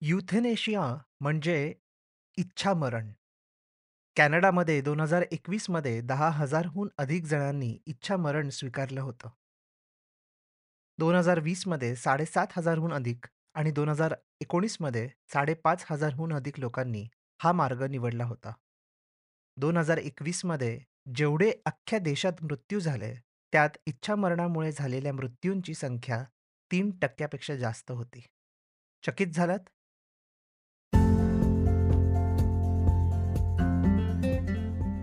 युथेनेशिया म्हणजे इच्छामरण. कॅनडामध्ये 2021 मध्ये 10,000 हून अधिक जणांनी इच्छामरण स्वीकारलं होतं. 2020 मध्ये 7,500 हून अधिक आणि 2019 मध्ये 5,500 हून अधिक लोकांनी हा मार्ग निवडला होता. 2021 मध्ये जेवढे अख्ख्या देशात मृत्यू झाले, त्यात इच्छामरणामुळे झालेल्या मृत्यूंची संख्या 3% पेक्षा जास्त होती. चकित झालात?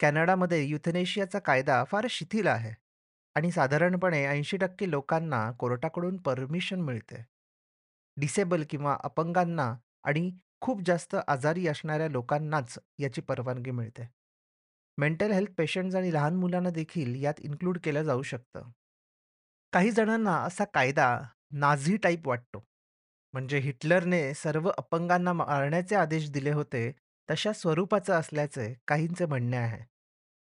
कॅनडामध्ये युथनेशियाचा कायदा फार शिथिल आहे आणि साधारणपणे ऐंशी टक्के लोकांना कोर्टाकडून परमिशन मिळते. डिसेबल किंवा अपंगांना आणि खूप जास्त आजारी असणाऱ्या लोकांनाच याची परवानगी मिळते. मेंटल हेल्थ पेशंट्स आणि लहान मुलांना देखील यात इन्क्लूड केलं जाऊ शकतं. काही जणांना असा कायदा नाझी टाइप वाटतो. म्हणजे हिटलरने सर्व अपंगांना मारण्याचे आदेश दिले होते, तशा स्वरूपाचं असल्याचे काहींचे म्हणणे आहे.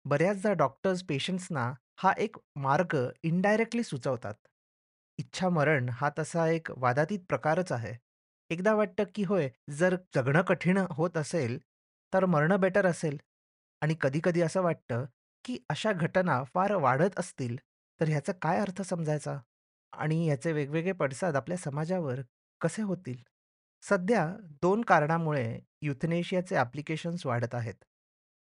बऱ्याचदा डॉक्टर्स पेशंट्सना हा एक मार्ग इनडायरेक्टली सुचवतात. इच्छामरण हा तसा एक वादातीत प्रकारच आहे. एकदा वाटतं की होय, जर जगणं कठीण होत असेल, तर मरणं बेटर असेल आणि कधी-कधी असं वाटतं, की अशा घटना फार वाढत असतील, तर ह्याचा काय अर्थ समजायचा? आणि याचे वेगवेगळे पडसाद आपल्या समाजावर कसे होतील? सध्या 2 कारणामुळे युथनेशियाचे ॲप्लिकेशन्स वाढत आहेत.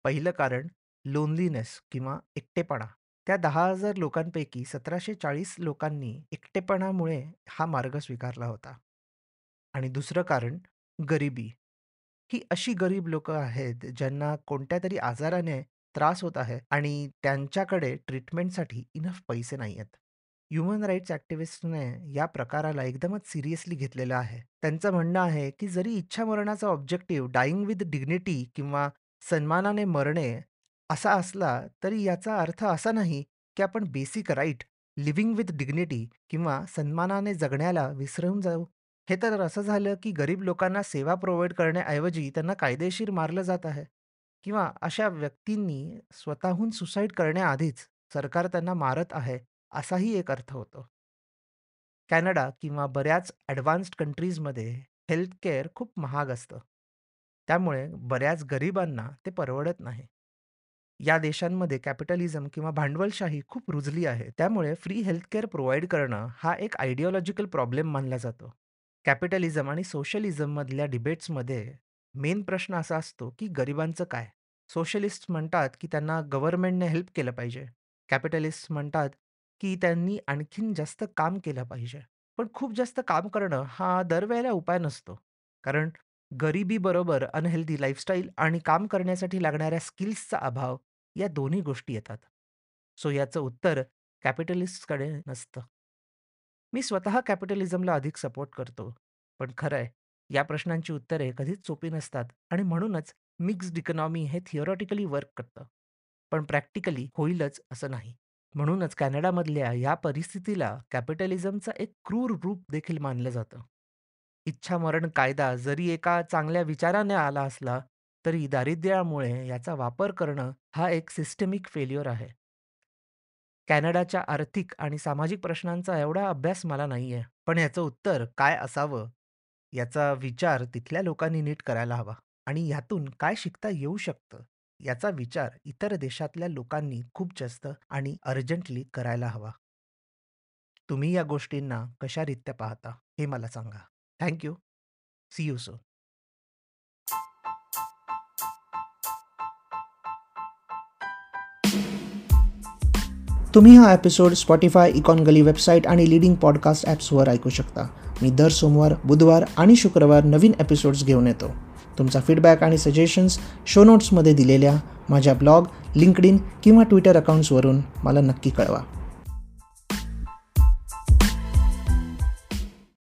पहिलं कारण लोनलीनेस किंवा एकटेपणा. त्या 10,000 लोकांपैकी 1740 लोकांनी एकटेपणामुळे हा मार्ग स्वीकारला होता. आणि दुसरं कारण गरिबी. ही अशी गरीब लोकं आहेत ज्यांना कोणत्यातरी आजाराने त्रास होत आहे आणि त्यांच्याकडे ट्रीटमेंटसाठी इनफ पैसे नाहीयेत. ह्युमन राईट्स ॲक्टिव्हिस्टने या प्रकाराला एकदमच सिरियसली घेतलेलं आहे. त्यांचं म्हणणं आहे, की जरी इच्छामरणाचा ऑब्जेक्टिव्ह डायिंग विथ डिग्निटी किंवा सन्मानाने मरणे असा असला, तरी याचा अर्थ असा नाही, की आपण basic right living with dignity किंवा सन्मानाने जगण्याला विसरून जाऊ. हे तर असं झालं, की गरीब लोकांना सेवा प्रोव्हाइड करण्याऐवजी त्यांना कायदेशीर मारलं जात आहे किंवा अशा व्यक्तींनी स्वतःहून सुसाईड करण्याआधीच सरकार त्यांना मारत आहे, असाही एक अर्थ होतो. कॅनडा किंवा बऱ्याच ॲडव्हान्स्ड कंट्रीजमध्ये हेल्थ केअर खूप महाग असतं. त्यामुळे बऱ्याच गरिबांना ते परवडत नाही. या देशांमध्ये कॅपिटलिझम किंवा भांडवलशाही खूप रुजली आहे. त्यामुळे फ्री हेल्थकेअर प्रोव्हाइड प्रोव्हाईड करणं हा एक आयडिओलॉजिकल प्रॉब्लेम मानला जातो. कॅपिटलिझम आणि सोशलिझममधल्या डिबेट्समध्ये मेन प्रश्न असा असतो, की गरिबांचं काय? सोशलिस्ट म्हणतात, की त्यांना गव्हर्नमेंटने हेल्प केलं पाहिजे. कॅपिटलिस्ट म्हणतात, की त्यांनी आणखीन जास्त काम केलं पाहिजे. पण खूप जास्त काम करणं हा दरवेळेला उपाय नसतो. कारण गरिबीबरोबर अनहेल्दी लाईफस्टाईल आणि काम करण्यासाठी लागणाऱ्या स्किल्सचा अभाव या दोन्ही गोष्टी येतात. सो याचं उत्तर कॅपिटलिस्टकडे नसतं. मी स्वतः कॅपिटलिझमला अधिक सपोर्ट करतो. पण खरं आहे, या प्रश्नांची उत्तरे कधीच सोपी नसतात आणि म्हणूनच मिक्स्ड इकॉनॉमी हे थिअरॉटिकली वर्क करतं. पण प्रॅक्टिकली होईलच असं नाही. म्हणूनच कॅनडामधल्या या परिस्थितीला कॅपिटलिझमचं एक क्रूर रूप देखील मानलं जातं. इच्छामरण कायदा जरी एका चांगल्या विचाराने आला असला, तरी दारिद्र्यामुळे याचा वापर करणं हा एक सिस्टमिक फेल्युअर आहे. कॅनडाच्या आर्थिक आणि सामाजिक प्रश्नांचा एवढा अभ्यास मला नाहीये. पण याचं उत्तर काय असावं, याचा विचार तिथल्या लोकांनी नीट करायला हवा आणि यातून काय शिकता येऊ शकतं, याचा विचार इतर देशातल्या लोकांनी खूप जास्त आणि अर्जंटली करायला हवा. तुम्ही या गोष्टींना कशारित्या पाहता हे मला सांगा. थँक्यू सी यू सो तुम्ही हा episode Spotify, Econ Gali website आणि लिडिंग पॉडकास्ट ॲप्सवर ऐकू शकता. मी दर सोमवार, बुधवार आणि शुक्रवार नवीन एपिसोड्स घेऊन येतो. तुमचा फीडबॅक आणि सजेशन्स शो नोट्समध्ये दिलेल्या माझ्या ब्लॉग, लिंक्डइन किंवा ट्विटर अकाउंट्सवरून मला नक्की कळवा.